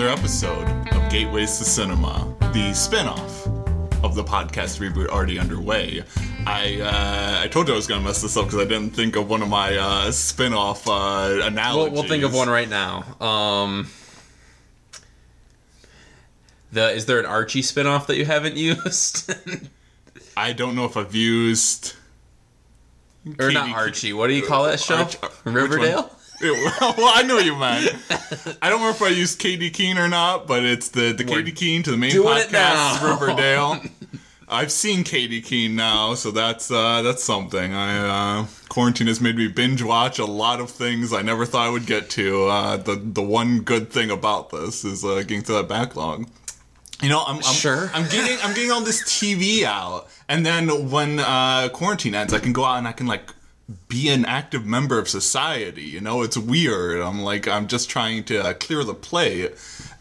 another episode of Gateways to Cinema, the spin-off of the podcast reboot already underway. I uh, I told you I was gonna mess this up because I didn't think of one of my uh, spin-off uh, analogies. We'll, we'll think of one right now. Um, the is there an Archie spinoff that you haven't used? I don't know if I've used or not Archie? What do you call that show? Arch- Riverdale. well, I know you meant. I don't remember if I used Katy Keene or not, but it's the the Katy Keene to the main doing it podcast, now. Riverdale. I've seen Katy Keene now, so that's uh, that's something. I uh, quarantine has made me binge watch a lot of things I never thought I would get to. Uh, the the one good thing about this is uh, getting to that backlog. You know, I'm, I'm Sure. I'm getting I'm getting all this TV out, and then when uh, quarantine ends, I can go out and I can like be an active member of society. You know, it's weird. I'm like I'm just trying to uh, clear the plate,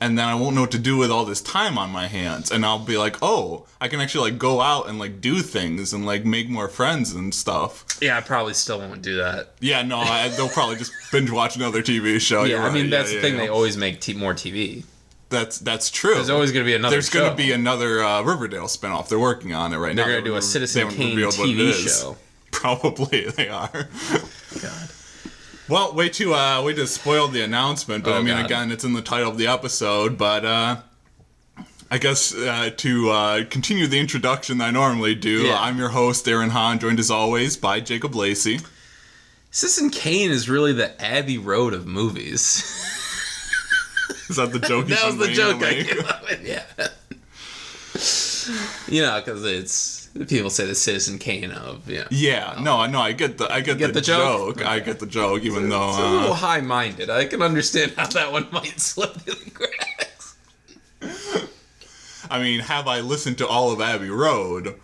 and then I won't know what to do with all this time on my hands, and I'll be like, oh, I can actually like go out and like do things and like make more friends and stuff. Yeah, I probably still won't do that. Yeah, no, I, they'll probably just binge watch another TV show. Yeah, You're I mean that's Yeah, the thing. yeah, They always make t- more TV. That's that's true. There's always going to be another. There's going to be another uh, Riverdale spinoff. They're working on it right now. They're going to do a Citizen Kane revealed what it TV show. Probably they are. God. Well, way to uh, way to spoil the announcement, but Oh, I mean, God. again, it's in the title of the episode. But uh, I guess uh, to uh, continue the introduction that I normally do, Yeah. I'm your host, Aaron Hahn, joined as always by Jacob Lacey. Citizen Kane is really the Abbey Road of movies. Is that the joke? that was the joke I came up with. Yeah. you know, because it's people say the Citizen Kane of yeah. Yeah, no, no, I get the I get, get the, the joke? joke. I get the joke, even though It's a little uh, high-minded. I can understand how that one might slip through the cracks. I mean, have I listened to all of Abbey Road?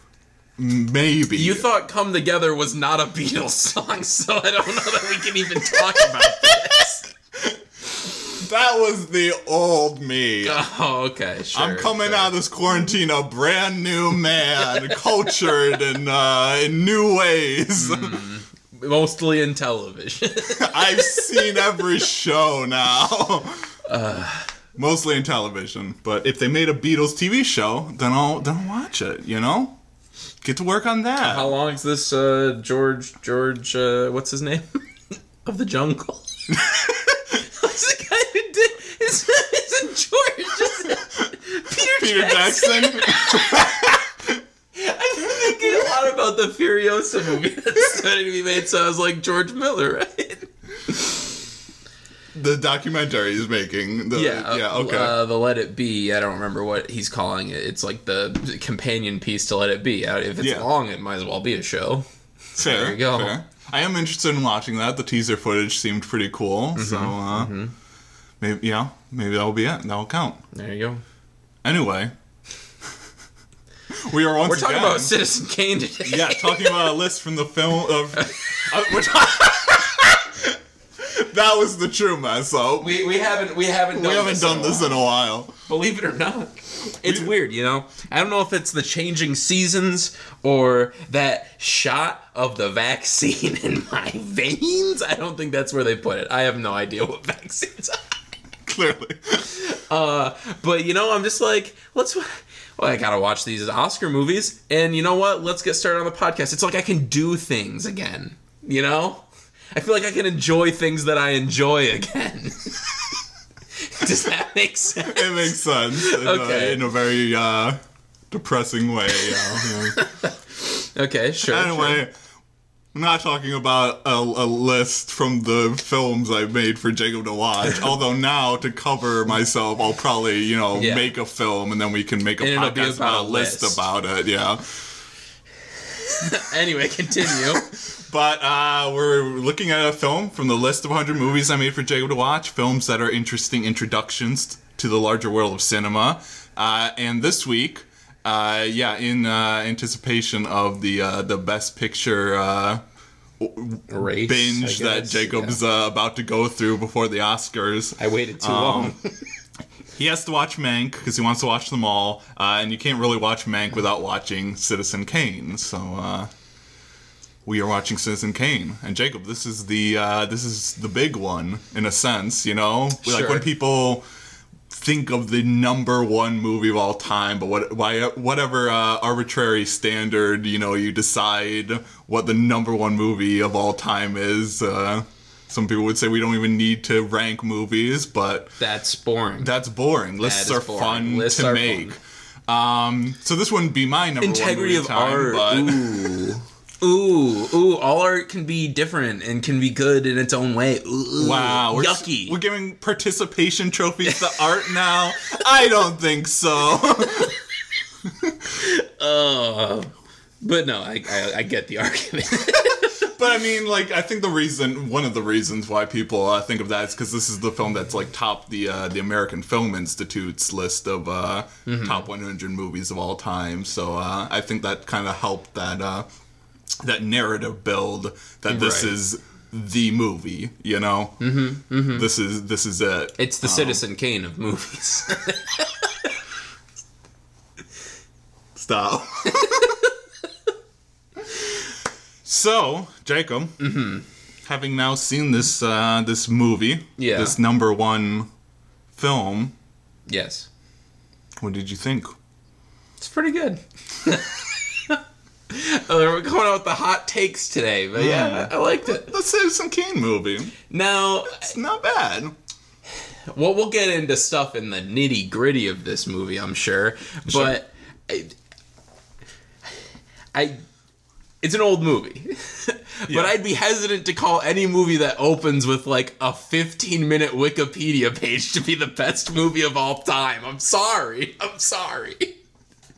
Maybe You thought "Come Together" was not a Beatles song, so I don't know that we can even talk about this. That was the old me. Oh, okay, sure. I'm coming sure. out of this quarantine a brand new man, cultured in uh, in new ways. mostly in television. I've seen every show now. Mostly in television, but if they made a Beatles TV show, then I'll then I'll watch it. You know, get to work on that. How long is this uh, George George uh, what's his name of the jungle? what's the guy His isn't George. Just Peter, Peter Jackson. I've been thinking a lot about the Furiosa movie that's starting to be made. So I was like George Miller, right? the documentary he's making. The, Yeah, yeah, okay. Uh, the Let It Be. I don't remember what he's calling it. It's like the companion piece to Let It Be. Uh, If it's Yeah. long, it might as well be a show. fair, there you go. fair. I am interested in watching that. The teaser footage seemed pretty cool. Mm-hmm, So, uh, maybe yeah, maybe that'll be it. That'll count. There you go. Anyway, we are once We're talking again- about Citizen Kane today. yeah, talking about a list from the film of. Uh, we're talking. that was the true mess up. We, We, we haven't we haven't done haven't this done in this in a while. Believe it or not, it's weird. You know, I don't know if it's the changing seasons or that shot of the vaccine in my veins. I don't think that's where they put it. I have no idea what vaccines are. Clearly, Uh, but you know, I'm just like, let's. Well, I gotta watch these Oscar movies, and you know what? Let's get started on the podcast. It's like I can do things again. You know, I feel like I can enjoy things that I enjoy again. Does that make sense? it makes sense in, Okay. a, in a very uh, depressing way. Yeah. yeah. Okay, sure. Anyway, I'm not talking about a, a list from the films I've made for Jacob to watch. although now, to cover myself, I'll probably you know Yeah. make a film and then we can make a And podcast about about a list list. about it. Yeah. Anyway, continue. But uh, we're looking at a film from the list of 100 movies I made for Jacob to watch. Films that are interesting introductions to the larger world of cinema. Uh, and this week, uh, yeah, in uh, anticipation of the uh, the Best Picture uh, Race, binge that. Jacob's uh, about to go through before the Oscars. I waited too Um, long. He has to watch Mank because he wants to watch them all, uh, and you can't really watch Mank without watching Citizen Kane. So uh, we are watching Citizen Kane. And Jacob, this is the uh, this is the big one in a sense, you know, like when people think of the number one movie of all time, but what why whatever uh, arbitrary standard you know you decide what the number one movie of all time is. Uh, some people would say we don't even need to rank movies, but That's boring. that's boring. Lists is are boring. fun Lists to are make. Um, so this wouldn't be my number Integrity one movie of time, art. but Ooh. Ooh, ooh, all art can be different and can be good in its own way. Ooh, wow, we're, yucky. We're giving participation trophies to art now. I don't think so. Uh, but no, I, I, I get the argument. But I mean, like, I think the reason, one of the reasons why people uh, think of that is because this is the film that's like top the uh, the American Film Institute's list of uh, Mm-hmm. top 100 movies of all time. So uh, I think that kind of helped that uh, that narrative build that this Right. is the movie. You know, mm-hmm, this is this is it. it's the Citizen Kane of movies. Stop. so, Jacob, having now seen this uh, this movie, Yeah. this number one film, yes, what did you think? it's pretty good. Uh, we're going out with the hot takes today, but yeah, I liked it. The some Kane movie. Now, It's not bad. well, we'll get into stuff in the nitty gritty of this movie, I'm sure. But I, I, it's an old movie. Yeah. But I'd be hesitant to call any movie that opens with like a 15 minute Wikipedia page to be the best movie of all time. I'm sorry. I'm sorry.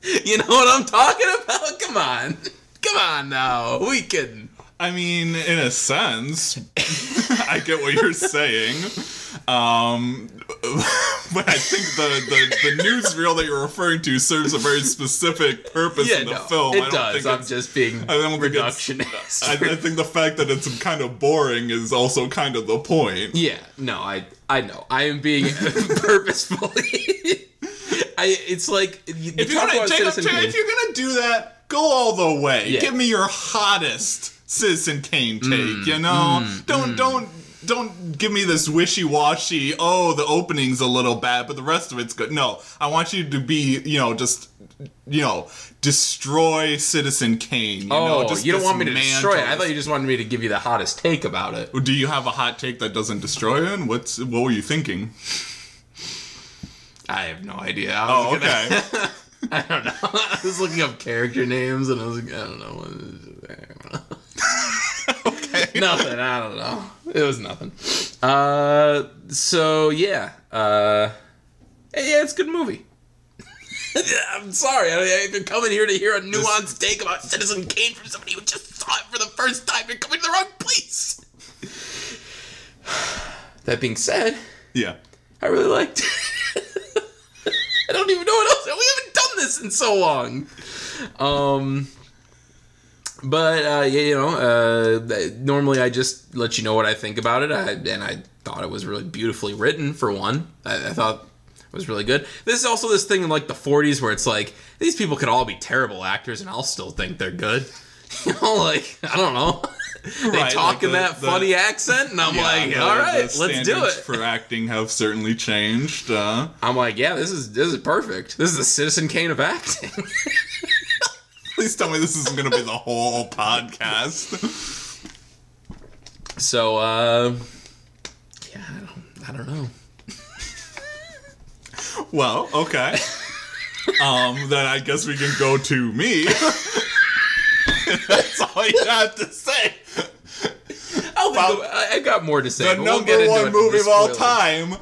You know what I'm talking about? Come on. Come on now. We kidding. I mean, in a sense, I get what you're saying. Um, but I think the, the, the newsreel that you're referring to serves a very specific purpose Yeah, in the no, film. I it don't does. think I'm just being I don't think reductionist. I, I think the fact that it's kind of boring is also kind of the point. Yeah, no, I I know. I am being purposefully. I it's like you, If you're, gonna, Jacob, if you're gonna do that, go all the way. Yeah. Give me your hottest Citizen Kane take. Mm, you know, don't don't don't give me this wishy washy. Oh, the opening's a little bad, but the rest of it's good. No, I want you to be, you know, just you know, destroy Citizen Kane. You oh, know, just you don't want me to destroy it. I thought you just wanted me to give you the hottest take about it. Do you have a hot take that doesn't destroy it? What's what were you thinking? I have no idea. I Oh, gonna- okay. I don't know. I was looking up character names and I was like, I don't know. I don't know. okay. nothing. I don't know. It was nothing. Uh, so yeah. Uh, yeah, it's a good movie. I'm sorry. I, you're coming here to hear a nuanced take about Citizen Kane from somebody who just saw it for the first time, you're coming to the wrong place. That being said, Yeah. I really liked it. I don't even know what else. We haven't done this in so long. Um, but uh, yeah, you know, uh, normally I just let you know what I think about it, I, and I thought it was really beautifully written. For one, I, I thought it was really good. This is also this thing in like the '40s where it's like these people could all be terrible actors, and I'll still think they're good. You know, like I don't know. They Right, talk like in the- that the- funny accent, and I'm Yeah, like, the- all the right, let's do it. For acting have certainly changed. Uh, I'm like, yeah, this is this is perfect. This is the Citizen Kane of acting. please tell me this isn't going to be the whole podcast. so, uh, yeah, I don't, I don't know. Well, okay. um, then I guess we can go to me. That's all you have to say. Well, think I, I got more to say. The we'll number into one movie of all time.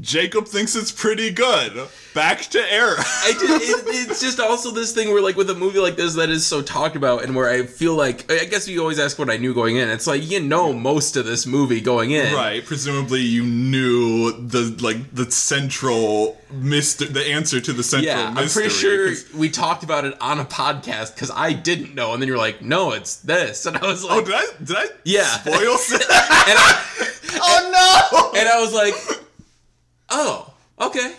Jacob thinks it's pretty good. Back to Era. I just, it, it's just also this thing where, like, with a movie like this that is so talked about, and where I feel like, I guess you always ask what I knew going in. It's like you know most of this movie going in, Right. Presumably, you knew the like the central mystery, the answer to the central mystery. Yeah, I'm mystery. pretty sure 'cause- we talked about it on a podcast because I didn't know, and then you're like, "No, it's this," and I was oh, like, Oh, did I? Did I? Yeah. Spoil. and I, oh no! and I was like, "Oh, okay."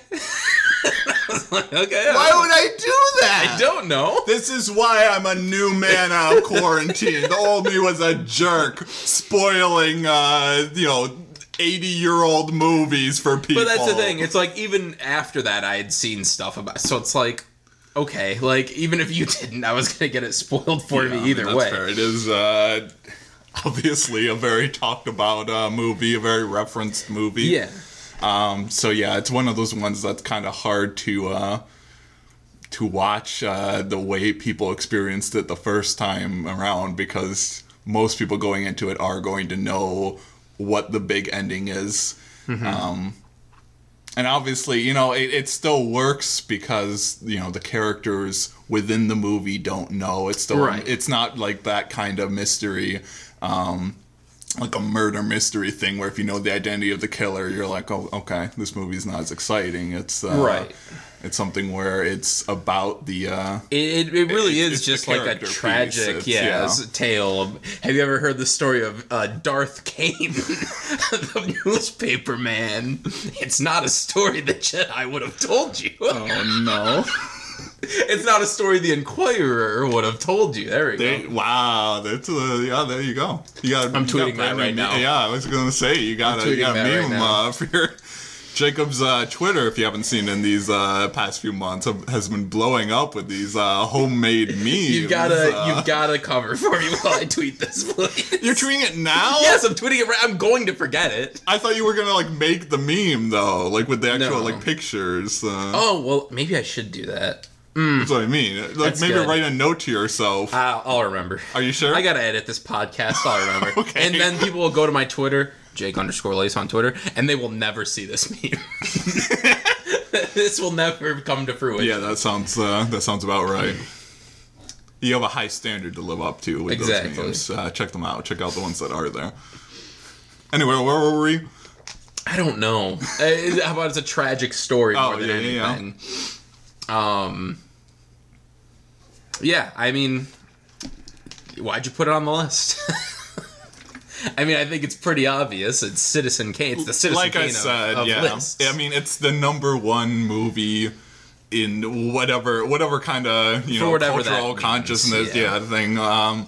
okay. Why would I do that? I don't know. This is why I'm a new man out of quarantine. the old me was a jerk, spoiling, uh, you know, 80 year old movies for people. But that's the thing. It's like even after that, I had seen stuff about. So it's like, okay, like even if you didn't, I was gonna get it spoiled for Yeah, I me mean, either that's way. fair. It is uh, obviously a very talked about uh, movie, a very referenced movie. Yeah. Um, so yeah, it's one of those ones that's kind of hard to uh, to watch uh, the way people experienced it the first time around because most people going into it are going to know what the big ending is. Um, and obviously, you know, it, it still works because you know the characters within the movie don't know. It's still Right. it's not like that kind of mystery. Um, like a murder mystery thing where if you know the identity of the killer, you're like, oh, okay, this movie's not as exciting. It's uh, Right. It's something where it's about the. Uh, It, it, really It- is just like a tragic, yeah, yeah. tale. Of, have you ever heard the story of uh, Darth Kane, the newspaper man? It's not a story the Jedi would have told you. oh no! It's not a story the Inquirer would have told you. There we go. wow, that's uh, yeah. There you go. You got. I'm you got tweeting that right now. Yeah, I was gonna say you got a, you got a right meme now. uh, for your Jacob's uh, Twitter. If you haven't seen in these uh, past few months, has been blowing up with these uh, homemade memes. You've gotta, you've gotta cover for me while I tweet this, please. You're tweeting it now? Yes, I'm tweeting it. Right. I'm going to forget it. I thought you were gonna like make the meme though, like with the actual No. like pictures. Uh, Oh well, maybe I should do that. That's what I mean. Like That's maybe good. write a note to yourself. I'll, I'll remember. Are you sure? I gotta edit this podcast. I'll remember. Okay. And then people will go to my Twitter, Jake underscore Lace on Twitter, and they will never see this meme. this will never come to fruition. yeah, that sounds uh, that sounds about right. You have a high standard to live up to with Exactly. those memes. Uh, check them out. Check out the ones that are there. Anyway, where were we? I don't know. Uh, how about it's a tragic story Oh, more than yeah, yeah, yeah. anything? Um. Yeah, I mean, why'd you put it on the list? I mean, I think it's pretty obvious. It's Citizen Kane. It's the Citizen like Kane I of- said, of yeah. lists. I mean, it's the number one movie in whatever whatever kind of you For know cultural means, consciousness, yeah. yeah, thing. Um,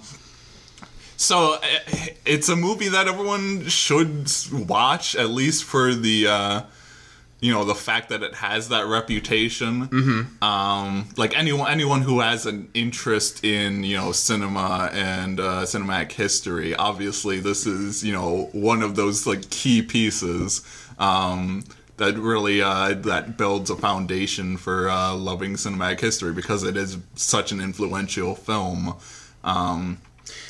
so eh, it's a movie that everyone should watch at least for the. Uh, you know the fact that it has that reputation. Mm-hmm. Um, like anyone, anyone who has an interest in you know cinema and uh, cinematic history, obviously this is you know one of those like key pieces um, that really uh, that builds a foundation for uh, loving cinematic history because it is such an influential film. Um,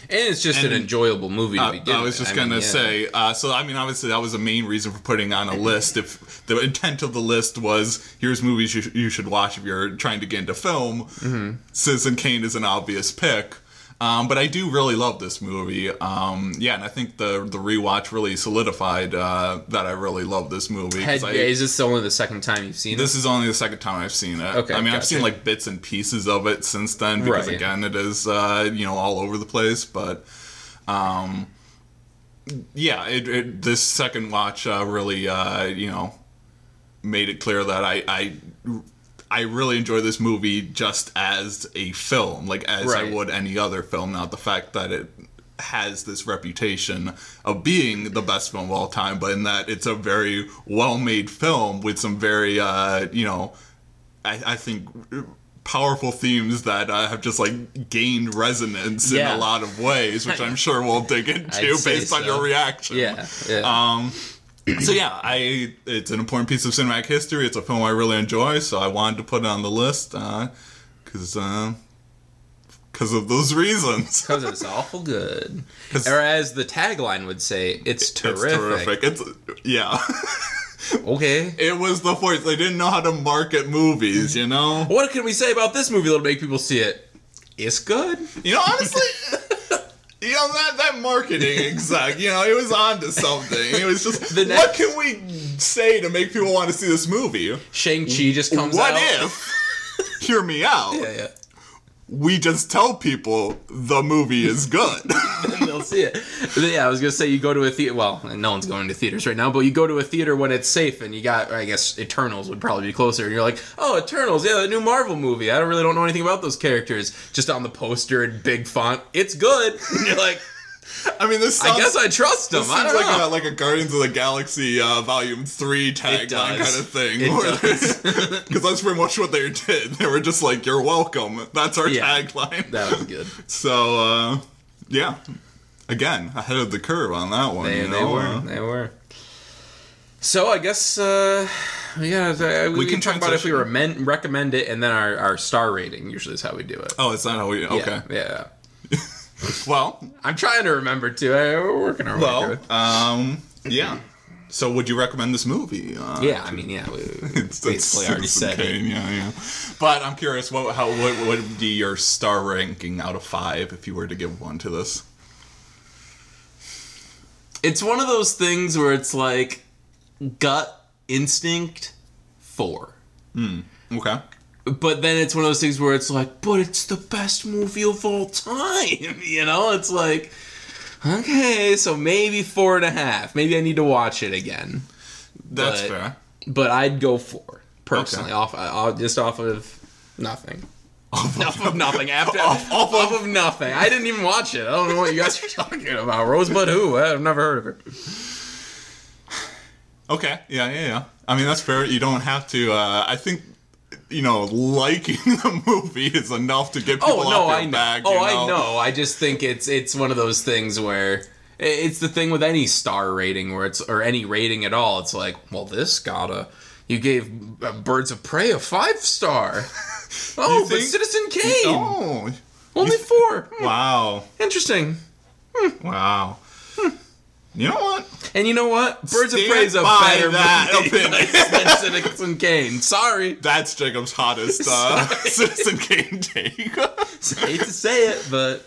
and it's just and- an enjoyable movie to uh, I was just mean, gonna yeah. say, uh, so I mean, obviously that was the main reason for putting on a list. If the intent of the list was here's movies you, sh- you should watch if you're trying to get into film, Mm-hmm. Citizen Kane is an obvious pick. Um, but I do really love this movie. Um, yeah, and I think the the rewatch really solidified uh, that I really love this movie. Had, I- is this only the second time you've seen it? this it? is only the second time I've seen it. Okay, I mean, I've seen like bits and pieces of it since then because Right. again, it is uh, you know all over the place. But um, yeah, it, it this second watch uh, really uh, you know made it clear that I I I really enjoy this movie just as a film, like as I would any other film. Not the fact that it has this reputation of being the best film of all time, but in that it's a very well-made film with some very, uh, you know, I, I think powerful themes that uh, have just like gained resonance Yeah. in a lot of ways, which I'm sure we'll dig into based on your reaction. Yeah, yeah. Um, so yeah, I it's an important piece of cinematic history. It's a film I really enjoy, so I wanted to put it on the list uh, because because uh, of those reasons. because it's awful good, Or as the tagline would say, it's terrific. It's terrific. It's yeah. Okay. it was the force. They didn't know how to market movies. You know. What can we say about this movie that'll make people see it? It's good. You know, honestly. You know that that marketing exec, you know, it was on to something. It was just The what can we say to make people want to see this movie? Shang Chi just comes in. what out. if? hear me out. Yeah, yeah. We just tell people the movie is good. and they'll see it. Yeah, I was gonna say you go to a theater. Well, no one's going to theaters right now, but you go to a theater when it's safe, and you got, I guess, Eternals would probably be closer. And you're like, oh, Eternals, yeah, the new Marvel movie. I don't really don't know anything about those characters. Just on the poster in big font, it's good. And you're like, I mean, this sounds, I guess I trust them. this I seems like know. a, like a Guardians of the Galaxy uh, Volume 3 tagline kind of thing. Because that's pretty much what they did. They were just like, you're welcome. That's our Yeah. tagline. that was good. So, uh, yeah. Again, ahead of the curve on that one. They, you they were. Uh, They were. So I guess uh, yeah, uh, we, We can can talk about if we recommend it, and then our, our star rating usually is how we do it. oh, it's not how we. Okay. Yeah. yeah. Well, I'm trying to remember too. We're working our way through well, it. um, yeah. So, would you recommend this movie? Uh, Yeah, I mean, yeah, we, It's, basically it's already Citizen said it. Kane, Yeah, yeah. But I'm curious, what how what would be your star ranking out of five if you were to give one to this? It's one of those things where it's like gut instinct four. Okay. But then it's one of those things where it's like, but it's the best movie of all time. You know, it's like, okay, so maybe four and a half. Maybe I need to watch it again. That's But- fair. But I'd go four personally, Okay. off, off just off of nothing. Off Off of nothing. After Off- off, off of, nothing. I didn't even watch it. I don't know what you guys are talking about. Rosebud who? I've never heard of her. Okay. Yeah, yeah, yeah. I mean, that's fair. You don't have to. Uh, I think. You know, liking the movie is enough to get people Oh no, I know. back. oh, you I know. I just think it's it's one of those things where it's the thing with any star rating where it's or any rating at all. It's like, well, this got a. You gave uh, Birds of Prey a five star. Oh, but Citizen Kane Oh, only four. Hmm, wow, Interesting. wow. You know what? And you know what? Birds of Stand Prey is a better that movie opinion. than Citizen Kane. Sorry, That's Jacob's hottest uh, Citizen Kane take. hate to say it, but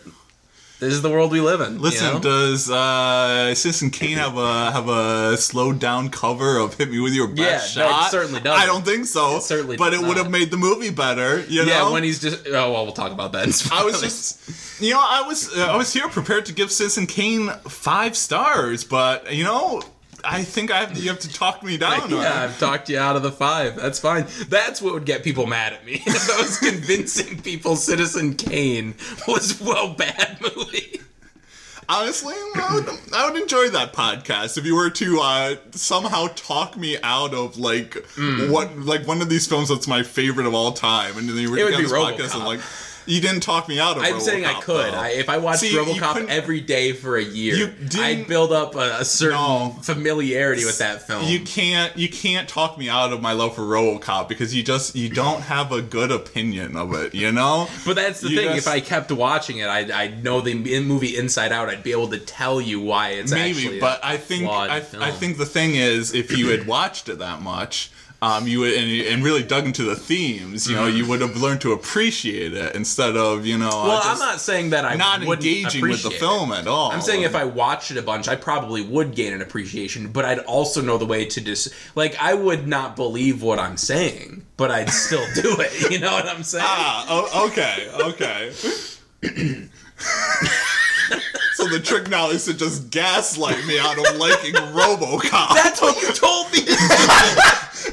this is the world we live in. Listen, you know? does uh, Citizen Kane have a have a slowed down cover of "Hit Me with Your Best Yeah, no, it certainly doesn't. I don't think so. It certainly but does it would have made the movie better. You yeah, know, when he's just oh well, we'll talk about that. I was just, you know, I was uh, I was here prepared to give Citizen Kane five stars, but you know, I think I have to, you have to talk me down. yeah, I've talked you out of the five. That's fine. That's what would get people mad at me. if I was convincing people Citizen Kane was well bad movie. Honestly, I would, I would enjoy that podcast if you were to uh, somehow talk me out of like Mm. what like one of these films that's my favorite of all time, and then you were It would on be this podcast and RoboCop. like you didn't talk me out of. I'm saying I could. I, if I watched See, RoboCop every day for a year, I'd build up a, a certain No. familiarity with that film. You can't you can't talk me out of my love for RoboCop because you just you don't have a good opinion of it, you know? But that's the You thing. just- if I kept watching it, I I know the in- movie inside out. I'd be able to tell you why it's Maybe, actually. but I I think I. I think the thing is if you had watched it that much, um, you would and, and really dug into the themes, you know, you would have learned to appreciate it instead of you know. Mm-hmm. Well, I'm not saying that I not engaging with the it. film at all. I'm saying if I watched it a bunch, I probably would gain an appreciation, but I'd also know the way to dis. Like, I would not believe what I'm saying, but I'd still do it. You know what I'm saying? Ah, okay, okay. so the trick now is to just gaslight me out of liking RoboCop. That's what you told me.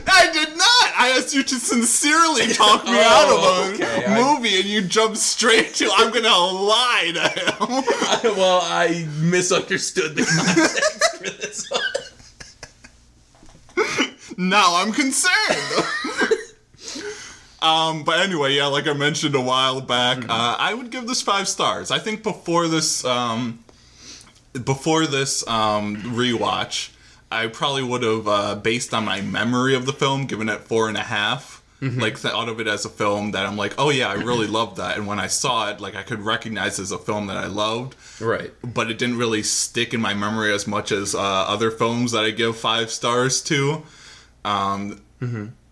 I did not. I asked you to sincerely talk me Oh, out of a okay, I- movie, and you jumped straight to I'm gonna lie to him. well, I misunderstood the context for this one. now I'm concerned. um, but anyway, yeah, like I mentioned a while back, uh, I would give this five stars. I think before this, um, before this um, rewatch, I probably would have, uh, based on my memory of the film, given it four and a half. Like thought of it as a film that I'm like, oh yeah, I really loved that. And when I saw it, like I could recognize as a film that I loved Right. but it didn't really stick in my memory as much as uh, other films that I give five stars to. Um,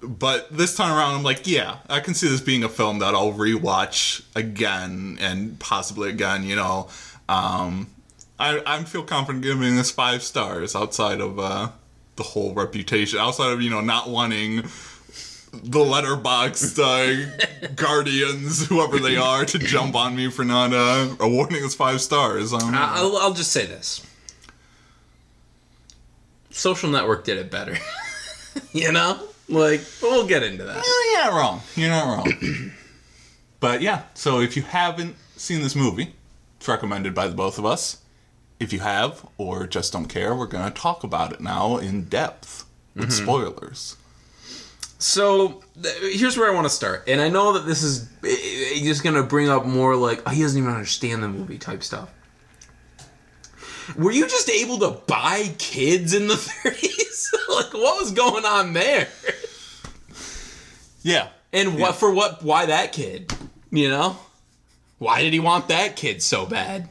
But this time around, I'm like, yeah, I can see this being a film that I'll rewatch again and possibly again. You know, um, I I feel confident giving this five stars outside of uh, the whole reputation, outside of you know not wanting the Letterboxd uh, guardians, whoever they are, to jump on me for not uh, awarding us five stars. Um, I'll, I'll just say this. Social Network did it better. you know? Like, we'll get into that. Eh, you're not wrong. You're not wrong. but yeah, so if you haven't seen this movie, it's recommended by the both of us. If you have, or just don't care, we're going to talk about it now in depth with spoilers. So, th- here's where I want to start. And I know that this is just going to bring up more like, oh, he doesn't even understand the movie type stuff. Were you just able to buy kids in the 30s? like, what was going on there? Yeah. And what for what why that kid? You know? Why did he want that kid so bad?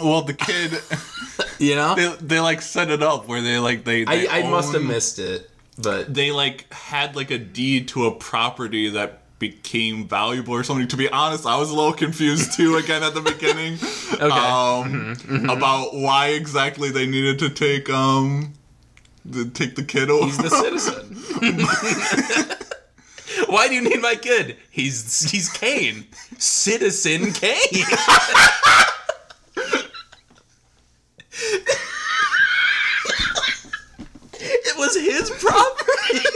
Well, the kid, You know? they, they like set it up where they like they. I, they I must have missed it. But They like had like a deed to a property that became valuable or something. To be honest, I was a little confused too again at the beginning. Okay. Um, About why exactly they needed to take um to take the kid over. he's the citizen. Why do you need my kid? He's he's Kane. Citizen Kane. it was his property.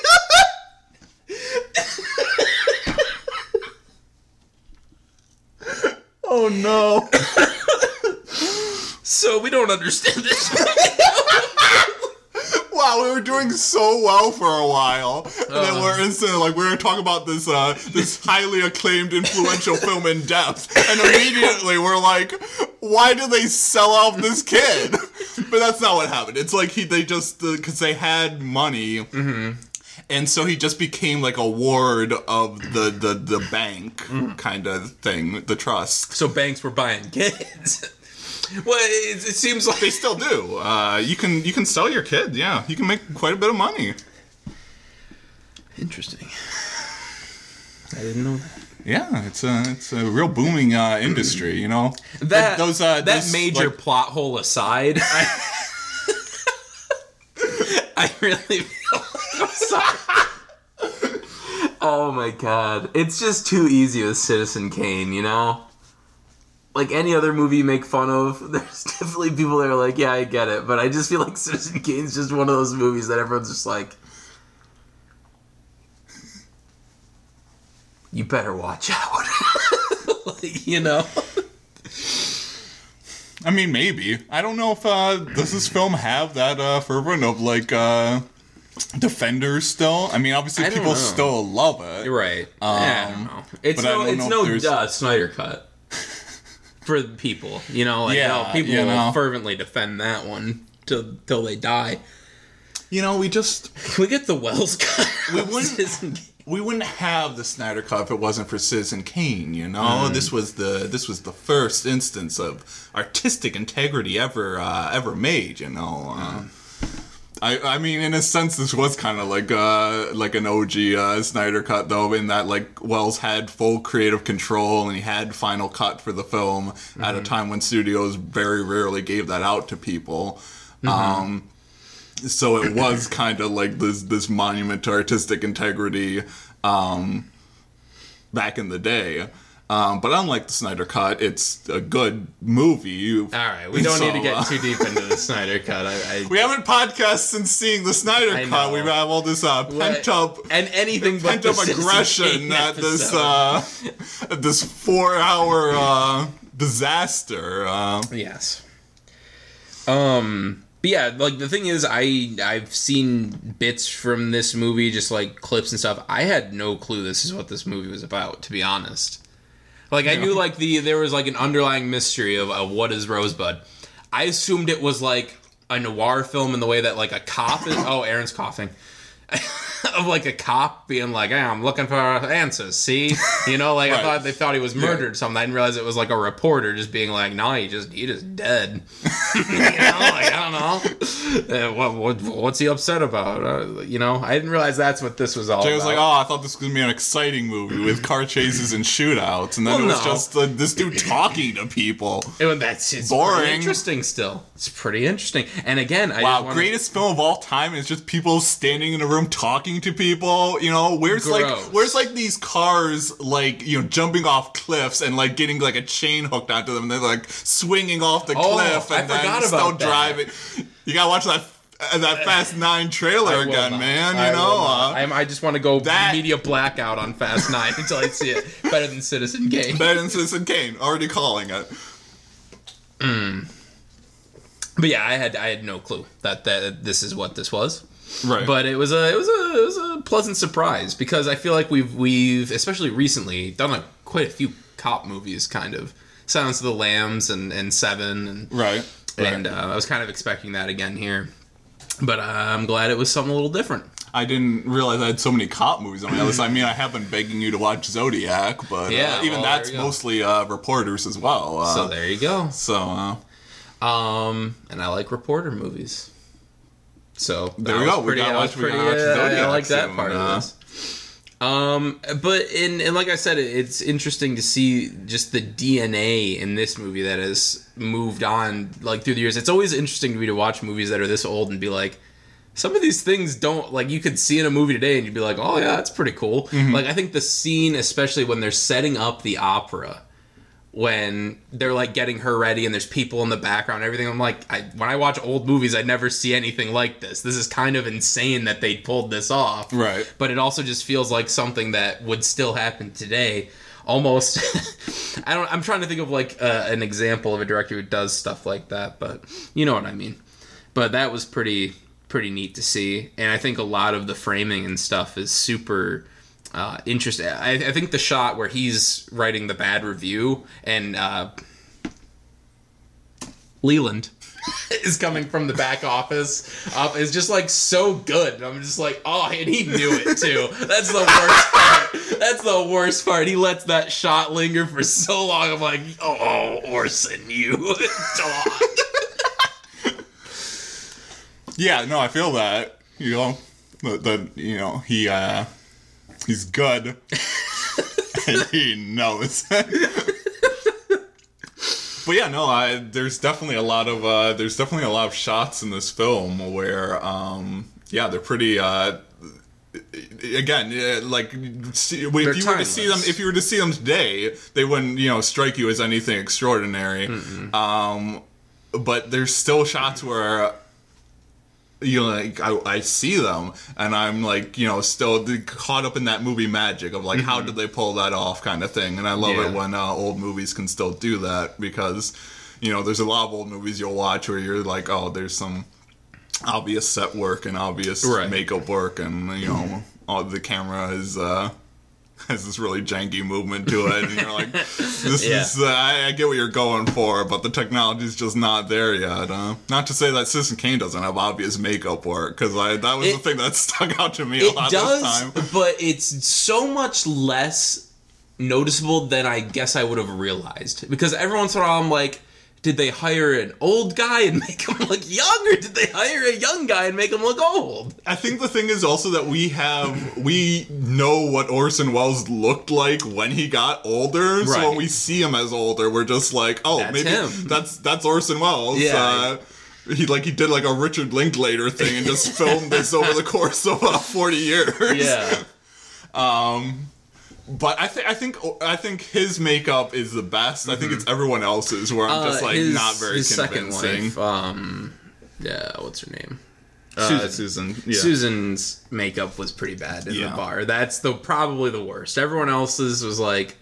oh no! So we don't understand this. wow, we were doing so well for a while, and then Uh. we're instantly like we were talking about this uh this highly acclaimed, influential film in depth, and immediately we're like, why do they sell off this kid? But that's not what happened. It's like he they just because they had money. And so he just became like a ward of the the, the bank kind of thing, the trust. so banks were buying kids. well, it, it seems like They still do. Uh, you can you can sell your kid. Yeah, you can make quite a bit of money. interesting. I didn't know that. Yeah, it's a it's a real booming uh, industry. You know That But those uh, that those, major like- plot hole aside, I, I really feel sorry. Oh my god, it's just too easy with Citizen Kane, you know. Like any other movie you make fun of, there's definitely people that are like, "Yeah, I get it," but I just feel like Citizen Kane's just one of those movies that everyone's just like, "You better watch out," like, you know. I mean, maybe I don't know if uh, does this film have that uh, fervent of like uh, defenders still. I mean, obviously I people know. still love it. Right. yeah, I don't know. It's Um, but I no, it's no there's- uh, Snyder cut for people. You know, like Yeah, no, people you will fervently defend that one till till they die. You know, we just we get the Welles cut? We wouldn't- we wouldn't have the Snyder Cut if it wasn't for Citizen Kane. You know, this was the this was the first instance of artistic integrity ever uh, ever made. You know. Uh, I, I mean, in a sense, this was kind of like uh, like an OG uh, Snyder cut, though, in that like Welles had full creative control and he had final cut for the film at a time when studios very rarely gave that out to people. Um, so it was kind of like this this monument to artistic integrity um, back in the day. Um, but unlike the Snyder Cut, it's a good movie. All right, we don't need to get too deep into the Snyder cut. I, I We haven't podcast since seeing the Snyder I Cut. know. We have all this uh, pent up, and anything but pent up aggression Kane at this uh, this four hour uh, disaster. Uh, Yes. Um. But yeah, like the thing is, I I've seen bits from this movie, just like clips and stuff. I had no clue this is what this movie was about, to be honest. Like I knew like the there was like an underlying mystery of, of what is Rosebud. I assumed it was like a noir film in the way that like a cop is. Oh, Aaron's coughing. of like a cop being like, hey, I'm looking for answers. See, you know, like I thought they thought he was murdered. or Something I didn't realize it was like a reporter just being like, no, he just he just dead. you know, like I don't know. Uh, what, what what's he upset about? Uh, you know, I didn't realize that's what this was all. Jay was about. like, "Oh, I thought this was gonna be an exciting movie with car chases and shootouts," and then Well, it was no. just uh, this dude talking to people. And that's it's Boring. Interesting still. It's pretty interesting. And again, I Wow, wanna, greatest film of all time is just people standing in a room room talking to people. You know, where's like where's like these cars like you know jumping off cliffs and like getting like a chain hooked onto them. And they're like swinging off the Oh, cliff I and then forgot still that. driving. You gotta watch that uh, that Fast Nine trailer I again, not. man. I You know. Uh, I'm- I just want to go that- media blackout on Fast Nine until I see it. Better than Citizen Kane. better than Citizen Kane, already calling it. But yeah, I had I had no clue that that this is what this was. Right. But it was a it was a it was a pleasant surprise because I feel like we've we've especially recently done a, quite a few cop movies, kind of Silence of the Lambs and and Seven and right. and uh, I was kind of expecting that again here. But uh, I'm glad it was something a little different. I didn't realize I had so many cop movies on my list. I mean, I have been begging you to watch Zodiac, but Yeah, uh, even well, that's mostly uh, reporters as well. Uh, So there you go. So uh, Um, and I like reporter movies. So There we go. We Pretty, gotta that we pretty. gotta watch uh, I like that soon, part uh. of this. Um, but in and like I said, it's interesting to see just the DNA in this movie that has moved on like through the years. It's always interesting to me to watch movies that are this old and be like, some of these things don't like you could see in a movie today and you'd be like, oh yeah, that's pretty cool. Mm-hmm. Like I think the scene, especially when they're setting up the opera when they're like getting her ready and there's people in the background and everything i'm like I, when i watch old movies i never see anything like this. This is kind of insane that they pulled this off. Right. but it also just feels like something that would still happen today. Almost i don't i'm trying to think of like uh, an example of a director who does stuff like that but you know what i mean. But that was pretty pretty neat to see. And i think a lot of the framing and stuff is super uh, interesting I, I think the shot where he's writing the bad review and uh, leland is coming from the back office up is just like so good. And i'm just like oh and he knew it too. That's the worst part. That's the worst part. He lets that shot linger for so long. I'm like oh orson you dog. Yeah, no, I feel that. You know, the, the you know he uh he's good, and he knows. but yeah, no, I there's definitely a lot of uh there's definitely a lot of shots in this film where um yeah they're pretty uh again, like see, if you were to see them, if you were to see them today, they wouldn't, you know, strike you as anything extraordinary. Um, but there's still shots where you know, like I, I see them and I'm like, you know, still caught up in that movie magic of like, how did they pull that off, kind of thing. And I love it when uh, old movies can still do that because, you know, there's a lot of old movies you'll watch where you're like, oh, there's some obvious set work and obvious Right. makeup work and you know all the camera is uh has this really janky movement to it and you're like this Yeah. is uh, I, I get what you're going for but the technology's just not there yet uh, not to say that Citizen Kane doesn't have obvious makeup work because I that was the thing that stuck out to me a it lot does this time but it's so much less noticeable than i guess i would have realized because every once in a while i'm like did they hire an old guy and make him look young or did they hire a young guy and make him look old I think the thing is also that we have we know what Orson Welles looked like when he got older. So when we see him as older, we're just like, oh, That's maybe him. that's that's Orson Welles. Yeah. Uh, he like he did like a Richard Linklater thing and just filmed this over the course of uh, forty years. yeah But I think I think I think his makeup is the best. I think it's everyone else's where I'm just Uh, like his- not very his convincing. second wife um yeah what's her name Susan. Susan. Yeah. Susan's makeup was pretty bad in Yeah. the bar. That's the probably the worst. Everyone else's was like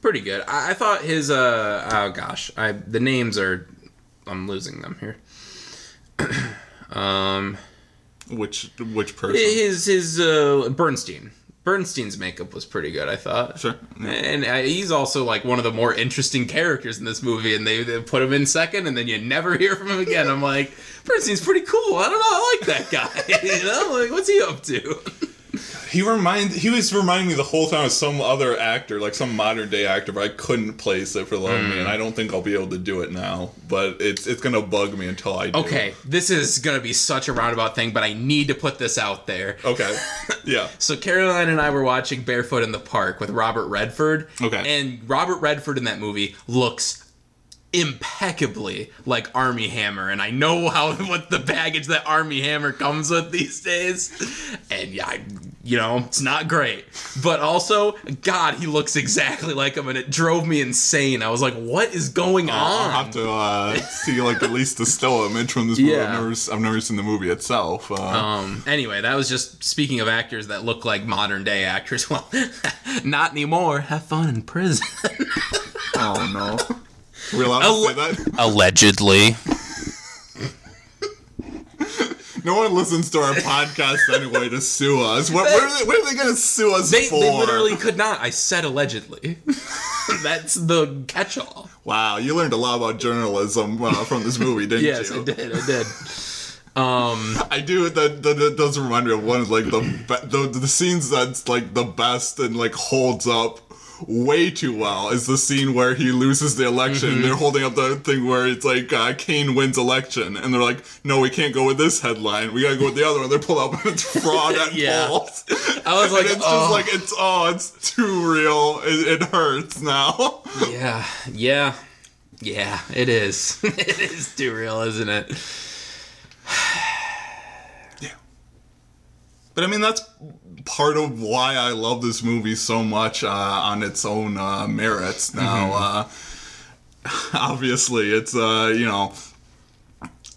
pretty good. I, I thought his uh oh gosh, I the names are I'm losing them here. um Which which person? his his uh Bernstein. Bernstein's makeup was pretty good, I thought. Sure. Yeah. And uh, he's also like one of the more interesting characters in this movie, and they, they put him in second, and then you never hear from him again. I'm like, Bernstein's pretty cool. I don't know, I like that guy. you know, like what's he up to? He remind he was reminding me the whole time of some other actor, like some modern day actor, but I couldn't place it for the love of me, and hmm. I don't think I'll be able to do it now. But it's it's gonna bug me until I do. Okay, this is gonna be such a roundabout thing, but I need to put this out there. Okay. Yeah. So Caroline and I were watching Barefoot in the Park with Robert Redford. Okay. And Robert Redford in that movie looks impeccably like Armie Hammer, and I know how what the baggage that Armie Hammer comes with these days. And yeah, I, you know, it's not great. But also, God, he looks exactly like him, and it drove me insane. I was like, what is going on? I'll have to uh, see like at least the still image from this movie. Yeah. I've never, I've never seen the movie itself. Uh, Um, anyway, that was just speaking of actors that look like modern day actors. Well, not anymore. Have fun in prison. oh no, we allowed to say that? Allegedly. No one listens to our podcast anyway to sue us. What, what, are, they, what are they going to sue us They, for? they literally could not. I said allegedly. That's the catch all. Wow, you learned a lot about journalism uh, from this movie, didn't Yes, you? I did. I did. Um, I do. That, that, that does remind me of one of like the, be- the the scenes that's like the best and like holds up way too well is the scene where he loses the election. Mm-hmm. They're holding up the thing where it's like uh, Kane wins election, and they're like, "No, we can't go with this headline. We gotta go with the other one." They pull up and it's fraud at Yeah. polls. I was like, and it's oh. just like it's oh, it's too real. It, it hurts now. yeah, yeah, yeah. It is. it is too real, isn't it? Yeah. But I mean, that's part of why I love this movie so much uh, on its own uh, merits. Now, uh, obviously, it's uh, you know,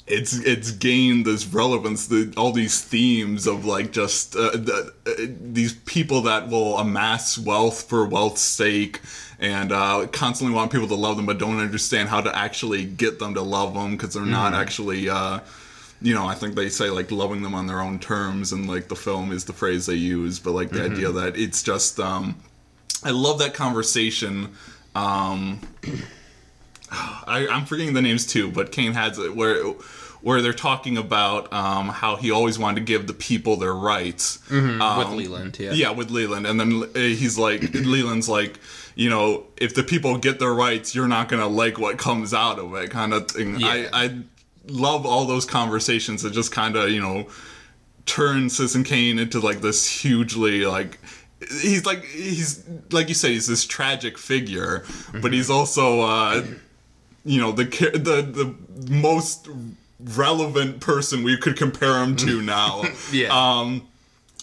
it's it's gained this relevance. The, all these themes of like just uh, the, uh, these people that will amass wealth for wealth's sake. And uh, constantly want people to love them, but don't understand how to actually get them to love them because they're not actually uh, you know, I think they say like loving them on their own terms, and like the film is the phrase they use, but like the idea that it's just, um, I love that conversation. Um, I, I'm forgetting the names too, but Kane has it where where they're talking about um, how he always wanted to give the people their rights. With Um, Leland, yeah. yeah, with Leland, and then uh, he's like, Leland's like, you know, if the people get their rights, you're not gonna like what comes out of it, kind of thing. Yeah. I, I love all those conversations that just kind of, you know, turn Citizen Kane into like this hugely like. He's like he's like you said he's this tragic figure, but he's also uh, you know the the the most relevant person we could compare him to now. Yeah. Um,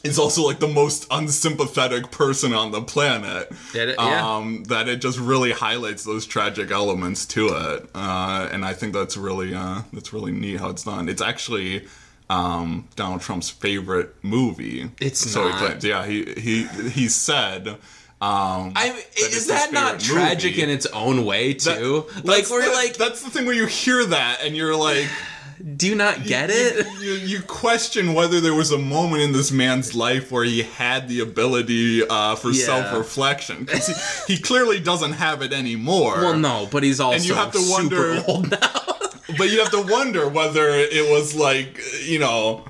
is also like the most unsympathetic person on the planet. It- yeah. Um, that it just really highlights those tragic elements to it, uh, and I think that's really uh, that's really neat how it's done. It's actually um, Donald Trump's favorite movie. It's so not. He claims, yeah, he he he said. Um, I it's is his that not tragic movie. in its own way too? like we're like, that's the thing where you hear that and you're like, do you not get it? you, you question whether there was a moment in this man's life where he had the ability uh, for Yeah. self-reflection 'Cause he, he clearly doesn't have it anymore. Well, no, but he's also you have to wonder- super old now. but you have to wonder whether it was like you know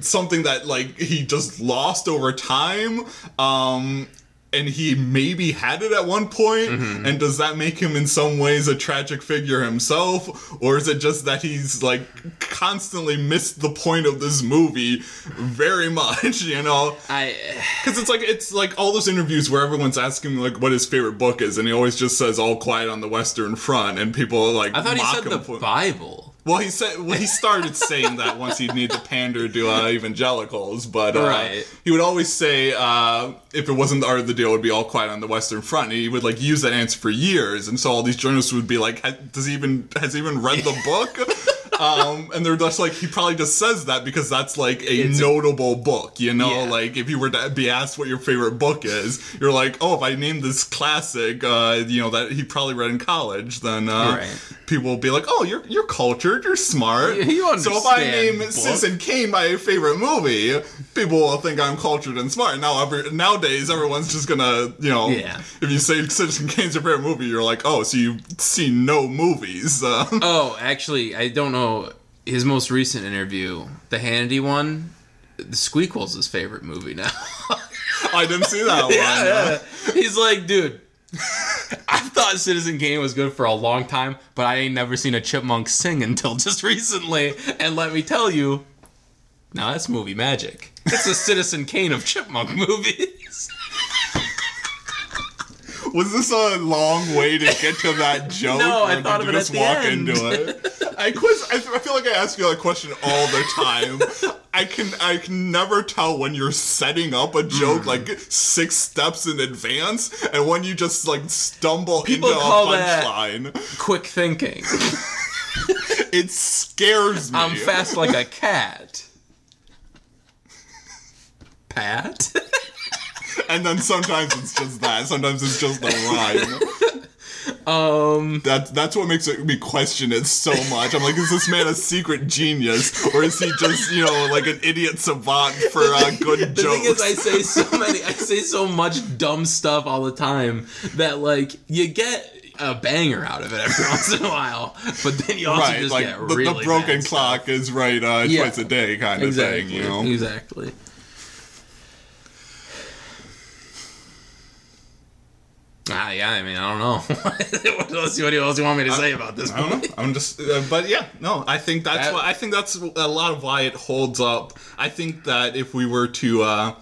something that like he just lost over time um and he maybe had it at one point, mm-hmm. and does that make him in some ways a tragic figure himself? Or is it just that he's like constantly missed the point of this movie very much you know? I because it's like it's like all those interviews where everyone's asking like what his favorite book is, and he always just says "All Quiet on the Western Front," and people like I thought he said the for- Bible. Well, he said well, he started saying that once he'd need to pander to uh, evangelicals, but uh, Right. he would always say uh, if it wasn't the art of the deal, it would be all quiet on the Western Front. And he would like use that answer for years, and so all these journalists would be like, "Does he even has he even read the book?" um, and they're just like, he probably just says that because that's like a It's- notable book, you know. Yeah. Like if you were to be asked what your favorite book is, you're like, "Oh, if I name this classic, uh, you know that he probably read in college, then uh, Right. people will be like, "Oh, you're you're cultured, you're smart." You- you so if I name book. Citizen Kane my favorite movie, people will think I'm cultured and smart. Now, every, nowadays, everyone's just gonna, you know, Yeah. if you say Citizen Kane's your favorite movie, you're like, "Oh, so you've seen no movies?" Uh, Oh, actually, I don't know his most recent interview, the Hannity one. The Squeakquel's his favorite movie now. I didn't see that one. yeah, yeah. He's like, dude, I thought Citizen Kane was good for a long time, but I ain't never seen a chipmunk sing until just recently. And let me tell you, now that's movie magic. It's a Citizen Kane of chipmunk movies. Was this a long way to get to that joke? No, I thought of you it just at the walk end. into it. I quiz. I, I feel like I ask you that question all the time. I can I can never tell when you're setting up a joke Mm. like six steps in advance and when you just like stumble People into a call that- punchline. Quick thinking. It scares me. I'm fast like a cat. Pat? and then sometimes it's just that. Sometimes it's just the rhyme. um, That's that's what makes it, me question it so much. I'm like, is this man a secret genius, or is he just you know like an idiot savant for uh, good the jokes? thing is, I say so many, I say so much dumb stuff all the time that like you get a banger out of it every once in a while, but then you also right, just like get the, really the broken clock is right uh, Yeah. twice a day kind of Exactly. thing. You know, Exactly. Ah, yeah. I mean, I don't know. what else? What else you want me to say about this? I don't know. I'm just, uh, but yeah, no. I think that's That- what I think that's a lot of why it holds up. I think that if we were to, uh,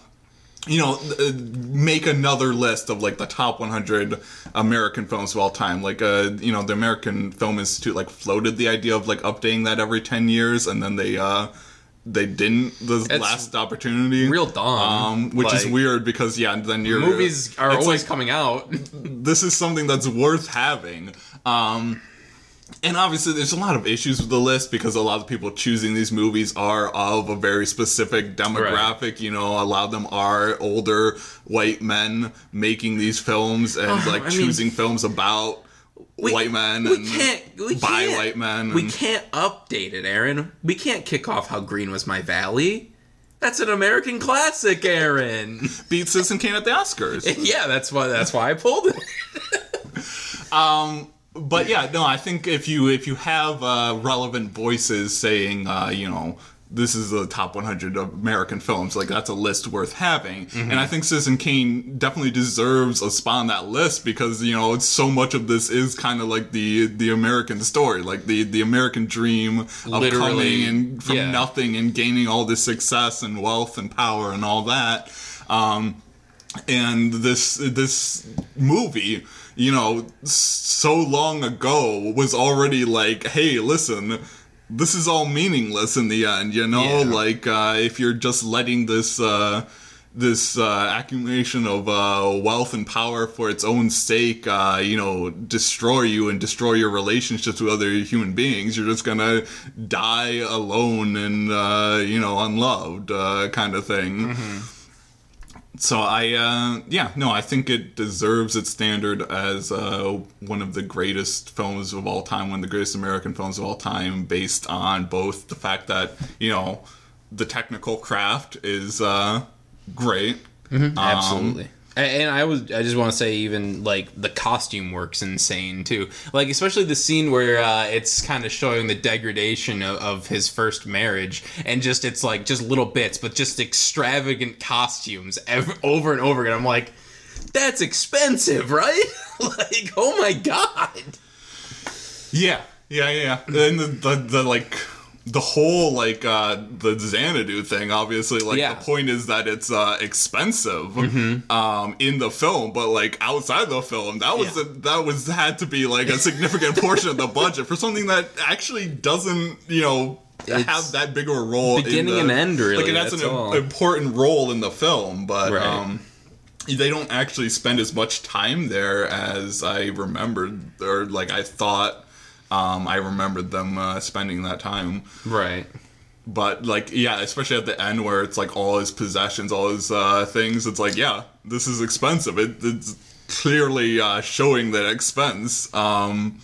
you know, uh, make another list of like the top 100 American films of all time, like, uh, you know, the American Film Institute like floated the idea of like updating that every 10 years, and then they, uh, they didn't the last opportunity. real dumb, um, which is weird because yeah, then your Movies are always like- coming out. this is something that's worth having. Um, and obviously, there's a lot of issues with the list because a lot of people choosing these movies are of a very specific demographic. You know, a lot of them are older white men making these films and Oh, like I mean- choosing films about white men we and can't. We by can't, white men. We and- can't update it, Aaron. We can't kick off how green was my valley. That's an American classic, Aaron. beat Citizen Kane at the Oscars. yeah, that's why. That's why I pulled it. Um, but yeah, no, I think if you if you have uh, relevant voices saying, uh, you know, this is the top 100 American films, like that's a list worth having. Mm-hmm. And I think Citizen Kane definitely deserves a spot on that list because you know it's so much of this is kind of like the the American story, like the the American dream of Literally, coming and from yeah. nothing and gaining all this success and wealth and power and all that. Um, and this this movie you know so long ago was already like hey listen this is all meaningless in the end you know Yeah. like uh, if you're just letting this uh, this uh, accumulation of uh, wealth and power for its own sake, uh, you know, destroy you and destroy your relationships with other human beings. You're just gonna die alone and uh, you know unloved, uh, kind of thing so I, uh, yeah, no, I think it deserves its standard as uh, one of the greatest films of all time, one of the greatest American films of all time, based on both the fact that you know the technical craft is uh, great. Um, Absolutely. And I was I just want to say even like the costume works insane too. Like especially the scene where uh, it's kind of showing the degradation of, of his first marriage and just it's like just little bits but just extravagant costumes ev- over and over again. I'm like that's expensive, right? like oh my god. Yeah, yeah, yeah. yeah. And the, the the like the whole like uh the Xanadu thing. Obviously, like Yeah. the point is that it's uh expensive um in the film, but like outside the film, that was Yeah. a, that was had to be like a significant portion of the budget for something that actually doesn't you know. It's have that big of a role in beginning the- and end, really, like that's, that's an all. important role in the film but Right. um they don't actually spend as much time there as I remembered, or like I thought um, I remembered them uh, spending that time. Right. But like, yeah, especially at the end where it's like all his possessions, all his uh, things. It's like, yeah, this is expensive. It, it's clearly uh, showing that expense. Um,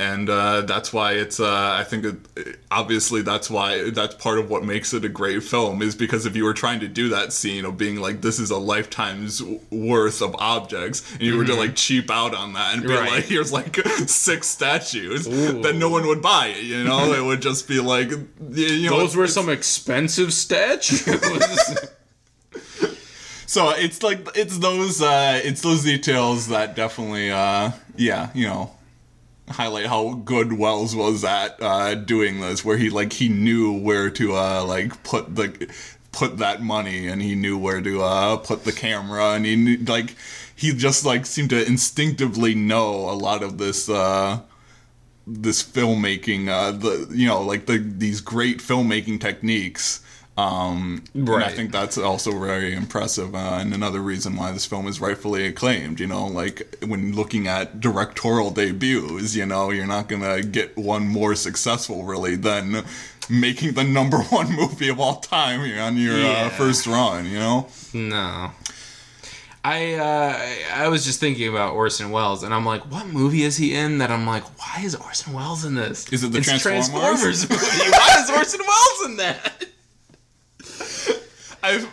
and uh, that's why it's uh, i think it, obviously that's why that's part of what makes it a great film is because if you were trying to do that scene of being like this is a lifetime's worth of objects and you were to like cheap out on that and be Right. like here's like six statues Ooh. then no one would buy it you know it would just be like you you know Those were some expensive statues. so it's like it's those uh it's those details that definitely uh yeah you know highlight how good Welles was at uh doing this where he like he knew where to uh like put the put that money and he knew where to uh, put the camera and he knew, like he just like seemed to instinctively know a lot of this uh, this filmmaking uh, the you know like the these great filmmaking techniques um, and I think that's also very impressive, uh, and another reason why this film is rightfully acclaimed. You know, like when looking at directorial debuts, you know, you're not gonna get one more successful really than making the number one movie of all time on your Yeah. uh, first run. You know, No. I uh, I was just thinking about Orson Welles, and I'm like, what movie is he in? That I'm like, why is Orson Welles in this? Is it the it's Transformers? movie? why is Orson Welles in that? I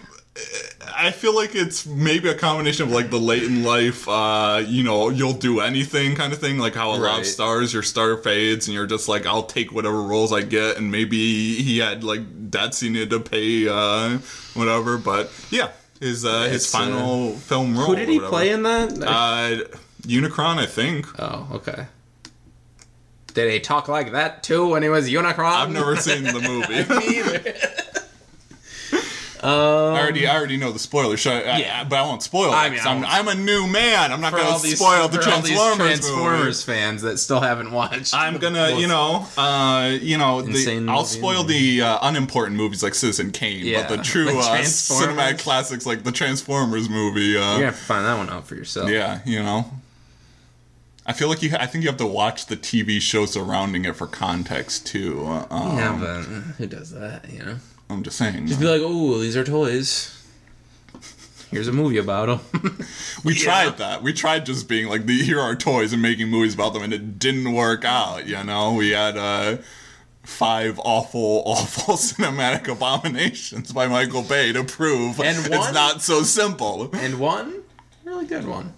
I feel like it's maybe a combination of like the late in life, uh, you know, you'll do anything kind of thing, like how a lot of stars, your star fades, and you're just like, I'll take whatever roles I get, and maybe he had like debts he needed to pay, uh, whatever. But yeah, his uh, his It's, uh, final film role. Who did he play in that? Uh, Unicron, I think. oh, okay. Did he talk like that too when he was Unicron? I've never seen the movie. Either. I already, I already know the spoilers, so I, Yeah. I, but I won't spoil it. I mean, I I'm, won't- I'm a new man. I'm not going to spoil the for all these Transformers, movie. Fans that still haven't watched. I'm gonna, you know, uh, you know, the, I'll spoil the uh, unimportant movies like Citizen Kane, Yeah, but the true uh, cinematic classics like the Transformers movie, uh, gonna have to find that one out for yourself. yeah, you know. I feel like you. I think you have to watch the TV show surrounding it for context too. Uh, um, Yeah, but who does that? You know, I'm just saying. just be like, "Oh, these are toys." Here's a movie about them. we tried that. We tried just being like, the, "Here are toys" and making movies about them, and it didn't work out. You know, we had. Uh, Five awful, awful cinematic abominations by Michael Bay to prove And it's not so simple. and one really good one.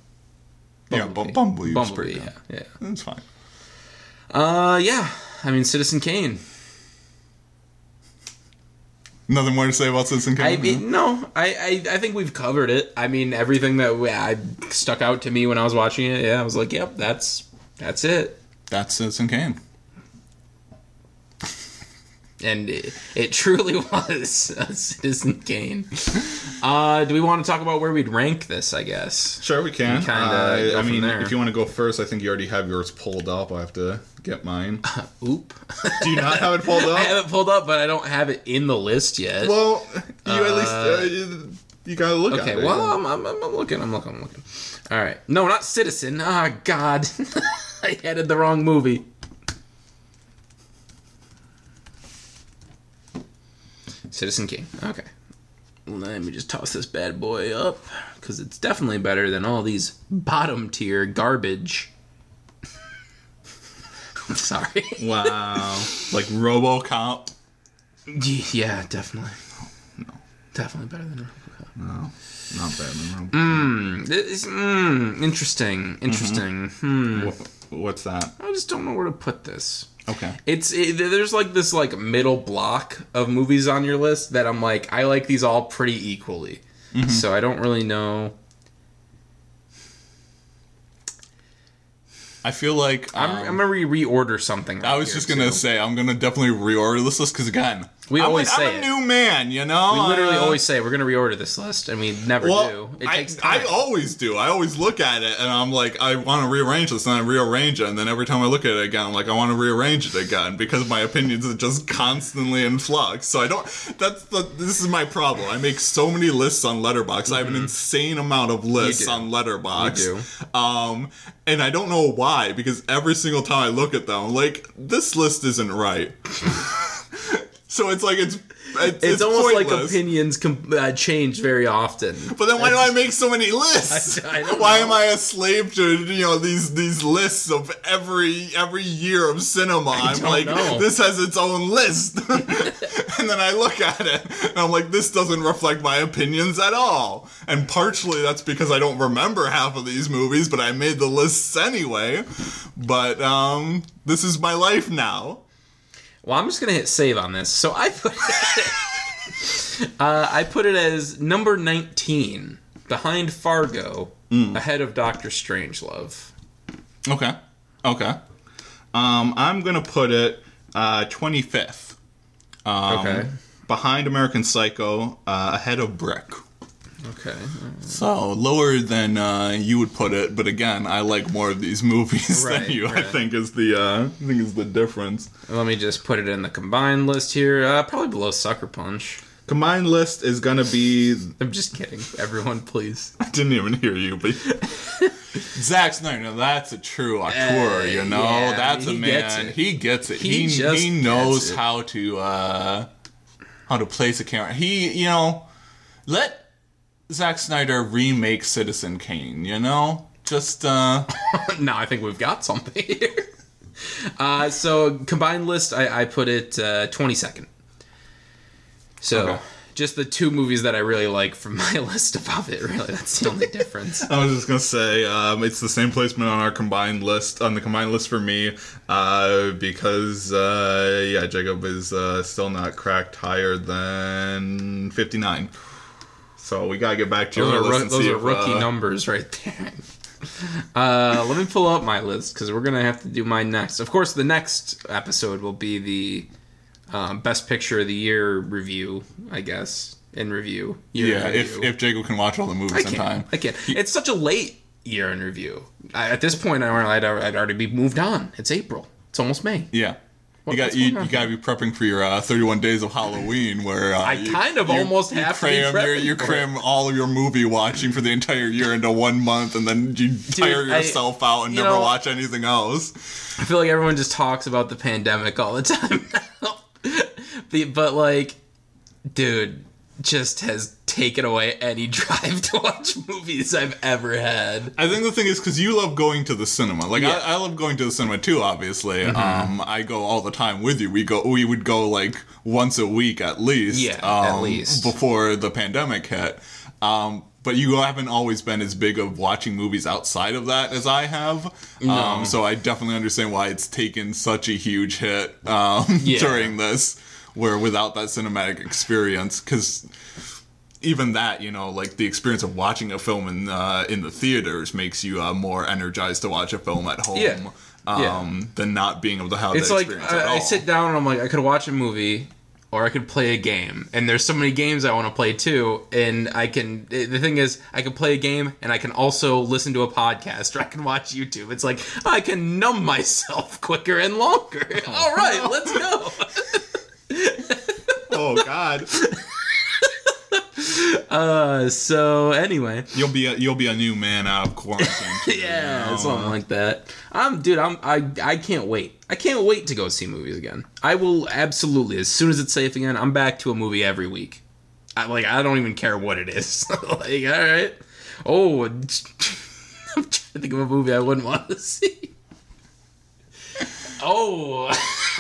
Yeah, but Bumblebee was pretty Bumblebee, good. yeah, yeah. That's fine. Uh, yeah. I mean, Citizen Kane. Nothing more to say about Citizen Kane. I mean, no, I, I, I think we've covered it. I mean, everything that we, I stuck out to me when I was watching it. Yeah, I was like, yep, that's that's it. That's Citizen Kane. And it, it truly was a Citizen Kane. Uh, do we want to talk about where we'd rank this? I guess. Sure, we can. Kinda Uh, I mean, if you want to go first, I think you already have yours pulled up. I have to get mine. Oop. Do you not have it pulled up? I have it pulled up, but I don't have it in the list yet. well, you at least uh, you, you gotta look okay, at it. Okay, well, I'm, I'm, I'm looking, I'm looking, I'm looking. All right. No, not Citizen. Ah, God. I added the wrong movie. Citizen King. Okay. Let me just toss this bad boy up because it's definitely better than all these bottom tier garbage. Sorry. wow, like RoboCop. yeah, definitely. No. Definitely better than. RoboCop. No, not bad. than RoboCop. Mm, mm, interesting. Interesting. Hmm. Ro- What's that? I just don't know where to put this. Okay. It's it, there's like this like middle block of movies on your list that I'm like I like these all pretty equally. So I don't really know. I feel like I'm, um, I'm gonna re- reorder something. I was just gonna say I'm gonna definitely reorder this list because again, We I'm always say I'm a it. new man, you know. We literally Uh, always say we're gonna reorder this list, and we never Well, do. It I, takes time. I always do. I always look at it and I'm like, I want to rearrange this, and I rearrange it, and then every time I look at it again, I'm like, I want to rearrange it again because my opinions are just constantly in flux. So I don't. That's the. This is my problem. I make so many lists on Letterboxd. I have an insane amount of lists on Letterboxd. You Um, and I don't know why because every single time I look at them, I'm like, this list isn't right. so it's like it's. It's, it's, almost like opinions com- uh, change very often. But then why do I make so many lists? I- I why know. am I a slave to you know these these lists of every every year of cinema? I'm don't like know. this has its own list, and then I look at it and I'm like this doesn't reflect my opinions at all. And partially that's because I don't remember half of these movies, but I made the lists anyway. But um, this is my life now. Well, I'm just gonna hit save on this. So I put it, uh, I put it as number 19 behind Fargo, Mm. ahead of Doctor Strangelove. Okay, okay. Um, I'm gonna put it uh, 25th. Um, Okay. behind American Psycho, uh, ahead of Brick. Okay. So lower than uh, you would put it, but again, I like more of these movies Right, than you. I think is the uh, I think is the difference. Let me just put it in the combined list here. Uh, probably below Sucker Punch. Combined list is gonna be. I'm just kidding. Everyone, please. I didn't even hear you, but Zack Snyder. Now that's a true auteur. you know, Uh, yeah, that's a man. it. He gets it. He He just he gets knows how to uh, how to place a camera. He you know let Zack Snyder remake Citizen Kane. You know, just uh. now I think we've got something here. Uh, so combined list, I, I put it uh, 22nd. So Okay. just the two movies that I really like from my list above it. Really, that's the only difference. I was just gonna say um, it's the same placement on our combined list on the combined list for me uh, because uh, yeah, Jacob is uh, still not cracked higher than fifty nine. So we gotta get back to your Those are, list those are if, rookie uh, numbers right there. Uh, let me pull up my list because we're gonna have to do mine next. Of course, the next episode will be the um, best picture of the year review, I guess. In review, Yeah, in if review. if Jacob can watch all the movies I in time. I can't. It's such a late year in review. I, at this point, I- I'd, I'd already be moved on. It's April. It's almost May. Yeah. What- you got you, you got to be prepping for your uh, 31 days of Halloween, where uh, I you- kind of you- almost have cram your, you cram all of your movie watching for the entire year into one month, and then you tire I- yourself out and never know- watch anything else. I feel like everyone just talks about the pandemic all the time. But like, dude, just has taken away any drive to watch movies I've ever had. I think the thing is because you love going to the cinema. Like Yeah. Mm-hmm. I, I love going to the cinema too. Obviously, um, I go all the time with you. We go. We would go like once a week at least. Yeah, um, at least. before the pandemic hit. Um, but you haven't always been as big of watching movies outside of that as I have. Um, so I definitely understand why it's taken such a huge hit um, Yeah. during this, where without that cinematic experience, because even that, you know, like the experience of watching a film in uh, in the theaters makes you uh, more energized to watch a film at home. Yeah. Um, Yeah. than not being able to have It's that like experience at I, I sit down and I'm like, I could watch a movie. Or I could play a game, and there's so many games I want to play too. And I can. The thing is, I can play a game, and I can also listen to a podcast, or I can watch YouTube. It's like I can numb myself quicker and longer. All right, let's go. oh God, Uh, so anyway, you'll be a, you'll be a new man out of quarantine. too, yeah, you know? something like that. I'm, dude. I'm, I, I can't wait. I can't wait to go see movies again. I will absolutely as soon as it's safe again. I'm back to a movie every week. I like. I don't even care what it is. like, all right. Oh, I'm trying to think of a movie I wouldn't want to see. Oh,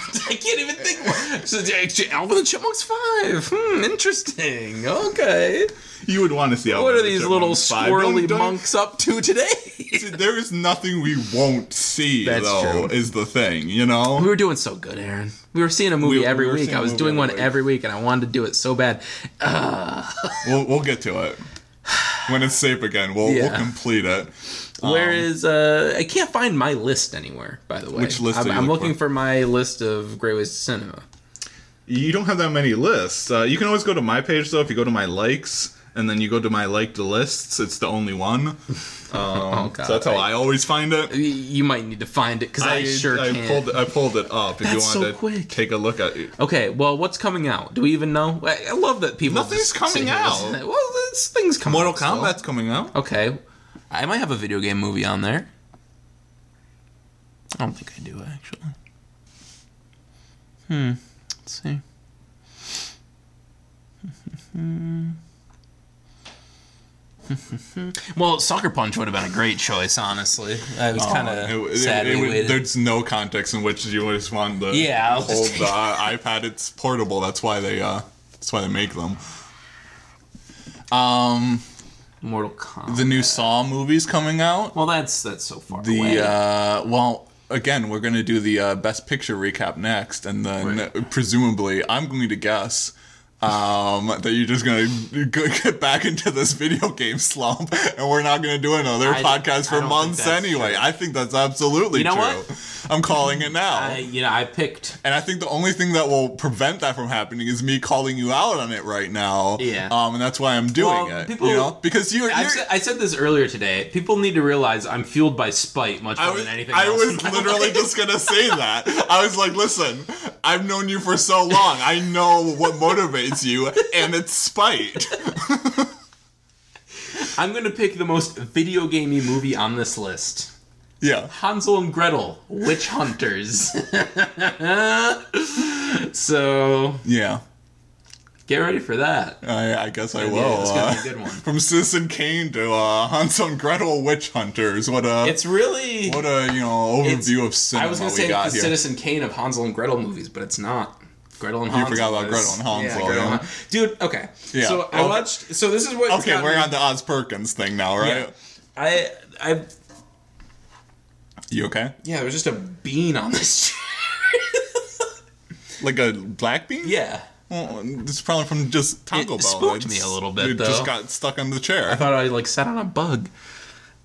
I can't even think. Of so, Alvin and the Chipmunks Five. Hmm, interesting. Okay. You would want to see. What are the these little Chipmunks five. Don't- squirrely don't- monks up to today? See, There is nothing we won't see. That's though, true. Is the thing, you know? We were doing so good, Aaron. We were seeing a movie We- every we were week. seeing I a was movie doing every one week. every week, and I wanted to do it so bad. We'll we'll get to it when it's safe again. We'll Yeah. we'll complete it. Where is uh? I can't find my list anywhere. By the way, Um, Which list I'm, I'm looking looking for my list of Great Ways to Cinema. You don't have that many lists. Uh, you can always go to my page though. If you go to my likes and then you go to my liked lists, it's the only one. Um, Oh, God. so that's how I always find it. You might need to find it because I, sure I can't. pulled I pulled it up. If That's you so wanted to quick. take a look at it. Okay, well, what's coming out? Do we even know? I, I love that people. Nothing's coming sit here and out. Well, this things come Mortal out. Kombat's coming out. Okay, I might have a video game movie on there. I don't think I do actually. Hmm. Let's see. well, Sucker Punch would have been a great choice, honestly. I was kind of it- sad it we there's no context in which you just want to Yeah, I'll hold the iPad. It's portable. That's why they uh, that's why they make them. Um, Mortal Kombat. the new Saw movie's coming out. well, that's that's so far The away. uh, well, again, we're gonna do the uh, best picture recap next, and then Right. presumably, I'm going to guess um, that you're just gonna get back into this video game slump, and we're not gonna do another I- podcast for months anyway. true. I think that's absolutely You know true. what? I'm calling it now. I, you know, I picked. and I think the only thing that will prevent that from happening is me calling you out on it right now. Yeah. Um, and that's why I'm doing Well, it. people- you know, because you're. I said, I said this earlier today. People need to realize I'm fueled by spite much more was, than anything I else. was literally life. just gonna say that. I was like, listen, I've known you for so long. I know what motivates you, and it's spite. I'm gonna pick the most video gamey movie on this list. Yeah. Hansel and Gretel, Witch Hunters. so Yeah. Get ready for that. I, I guess I Yeah, will. it's gonna uh, be a good one. From Citizen Kane to uh, Hansel and Gretel Witch Hunters. What a It's really. what a you know overview of cinema I was gonna we say got the here. Citizen Kane of Hansel and Gretel movies, but it's not. Gretel and Hansel. You forgot about Gretel and Hansel, Gretel yeah. Han- Dude, okay. Yeah, So I okay. watched. So this is what. okay, we're on the Oz Perkins thing now, right? Yeah. I I You okay? yeah, there was just a bean on this chair. Like a black bean? yeah. Well, it's probably from just Taco It Bell. spooked me a little bit, It just got stuck on the chair. I thought I like sat on a bug.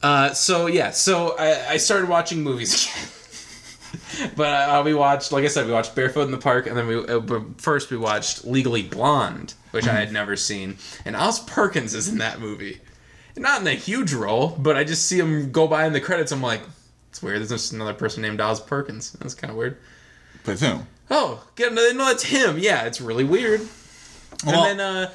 Uh, so yeah, so I, I started watching movies again. but uh, we watched, like I said, we watched Barefoot in the Park, and then we uh, first we watched Legally Blonde, which I had never seen, and Oz Perkins is in that movie. Not in a huge role, but I just see him go by in the credits. I'm like, it's weird. There's just another person named Oz Perkins. That's kind of weird. but who? Oh, get no, no, it's him. Yeah, it's really weird. Well- and then uh,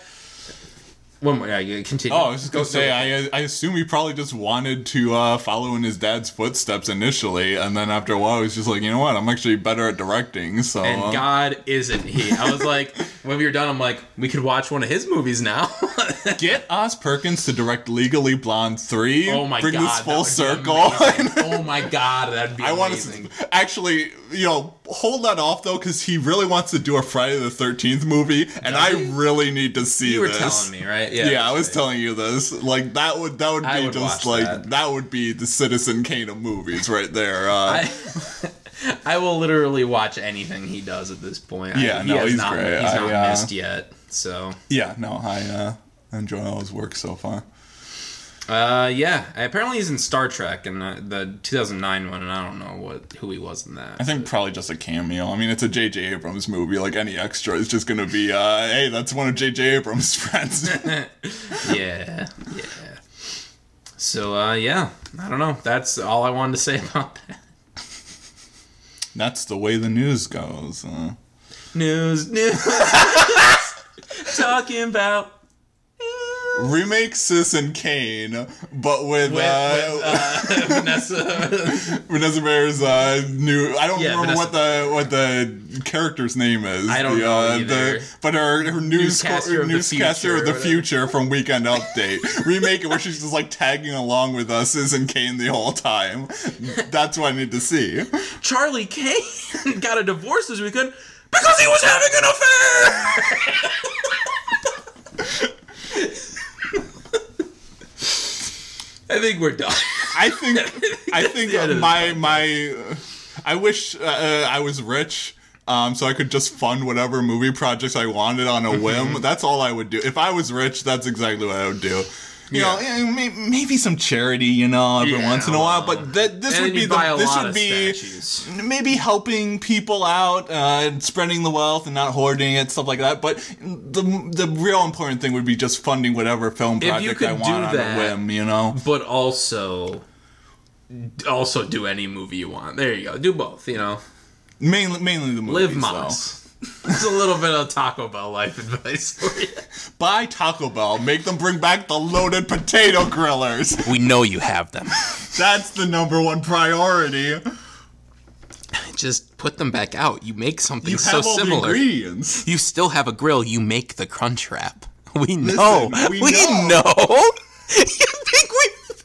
one more. Yeah, continue. Oh, I was just gonna Go- say, I I assume he probably just wanted to uh, follow in his dad's footsteps initially, and then after a while, he was just like, you know what, I'm actually better at directing. So And uh, God isn't he? I was like, when we were done, I'm like, we could watch one of his movies now. get Oz Perkins to direct Legally Blonde three. oh my bring God, this full circle. oh my God, that'd be I want amazing. to actually, you know, hold that off though, because he really wants to do a Friday the Thirteenth movie, and I really need to see You were this. telling me, right? Yeah, yeah, I was right. telling you this. Like that would that would be would just like that. that. would be the Citizen Kane of movies right there. Uh, I, I will literally watch anything he does at this point. Yeah, I, he no, has he's not, great. He's I, not uh, missed yet. So, yeah, no, I uh, enjoy all his work so far. Uh, yeah. Apparently, he's in Star Trek and the, the 2009 one, and I don't know what who he was in that. I think probably just a cameo. I mean, it's a J.J. Abrams movie. Like any extra is just gonna be, uh, hey, that's one of J.J. Abrams' friends. yeah, yeah. So, uh, yeah, I don't know. That's all I wanted to say about that. that's the way the news goes. Uh, News, news. Talking about remake Citizen Kane, but with, with, uh, with uh, Vanessa. Vanessa Bayer's uh, new. I don't Yeah, remember Vanessa- what the what the character's name is. I don't the, know uh, either. The, but her her news Newscaster of the of future the future from Weekend Update remake it, where she's just like tagging along with us Citizen Kane the whole time. That's what I need to see. Charlie Kane got a divorce this weekend because he was having an affair. I think we're done. I think I think the end of the my my I wish uh, I was rich. Um, so I could just fund whatever movie projects I wanted on a whim. That's all I would do. If I was rich, that's exactly what I would do. You know, eh, maybe some charity, you know, every Yeah, once in a while. But that this would be the this would be statues. maybe helping people out, uh, spreading the wealth and not hoarding it, stuff like that. But the the real important thing would be just funding whatever film you project I do want on that- a whim. You know. But also, also do any movie you want. There you go. Do both. You know, Mainly, mainly the movies. live moss. It's a little bit of Taco Bell life advice for you. Buy Taco Bell. Make them bring back the loaded potato grillers. We know you have them. That's the number one priority. Just put them back out. You make something You so have all similar. the ingredients. You still have a grill. You make the crunch wrap. We know. we we know. know. You think we?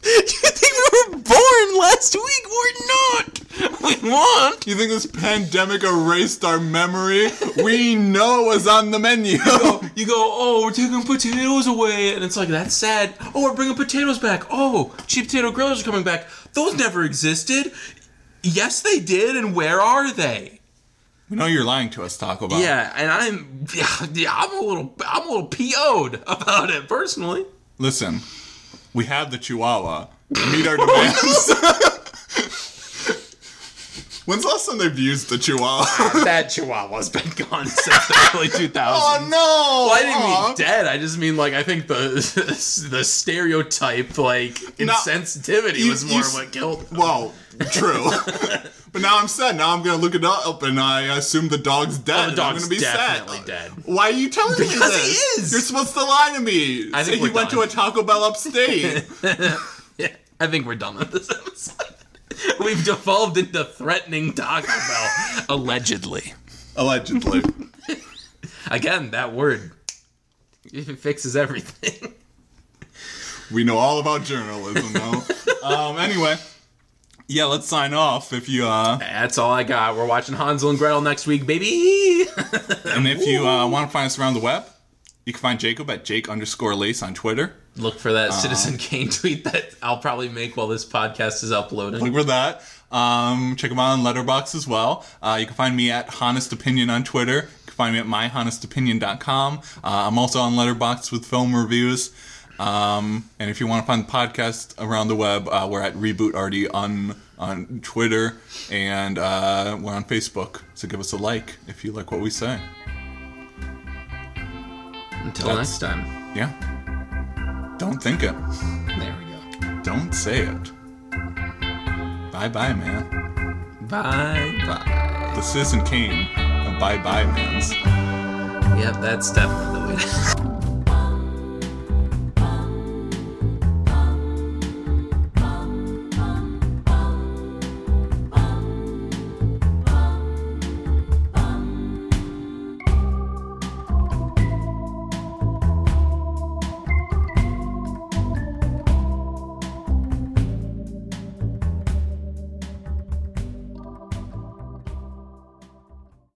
You think we were born last week? We're not. We want. You think this pandemic erased our memory? we know it was on the menu. You go. Oh, we're taking potatoes away, and it's like that's sad. Oh, we're bringing potatoes back. Oh, cheap potato grillers are coming back. Those never existed. Yes, they did. And where are they? We know you're lying to us, Taco Bell. Yeah, and I'm yeah, yeah, I'm a little I'm a little PO'd about it personally. Listen, we have the Chihuahua. Meet our demands. When's the last time they've used the Chihuahua? that Chihuahua's been gone since the early 2000s. oh no! Well, I didn't Aw. mean dead. I just mean like I think the the stereotype like insensitivity you- was you more s- what killed. Well, true. But now I'm sad. Now I'm gonna look it up, and I assume the dog's dead. Oh, the dog's I'm gonna be definitely sad. dead. Why are you telling me Because he is. You're supposed to lie to me. I think he went done. to a Taco Bell upstate. Yeah, I think we're done with this episode. We've devolved into threatening Taco Bell, allegedly. Allegedly. Again, that word it fixes everything. We know all about journalism, though. um, anyway, yeah, let's sign off. If you uh, That's all I got. We're watching Hansel and Gretel next week, baby. and if you uh, want to find us around the web, you can find Jacob at Jake underscore Lace on Twitter. Look for that Citizen Kane tweet that I'll probably make while this podcast is uploading. Look for that. Um, check them out on Letterboxd as well. Uh, you can find me at Honest Opinion on Twitter. You can find me at myhonestopinion.com. Uh, I'm also on Letterboxd with film reviews. Um, and if you want to find the podcast around the web, uh, we're at Reboot Arty on on Twitter and uh, we're on Facebook. So give us a like if you like what we say. Until That's- next time. Yeah. Don't think it. There we go. Don't say it. Bye bye, man. Bye bye. The Citizen Kane of Bye Bye Mans. Yep, that's definitely the way.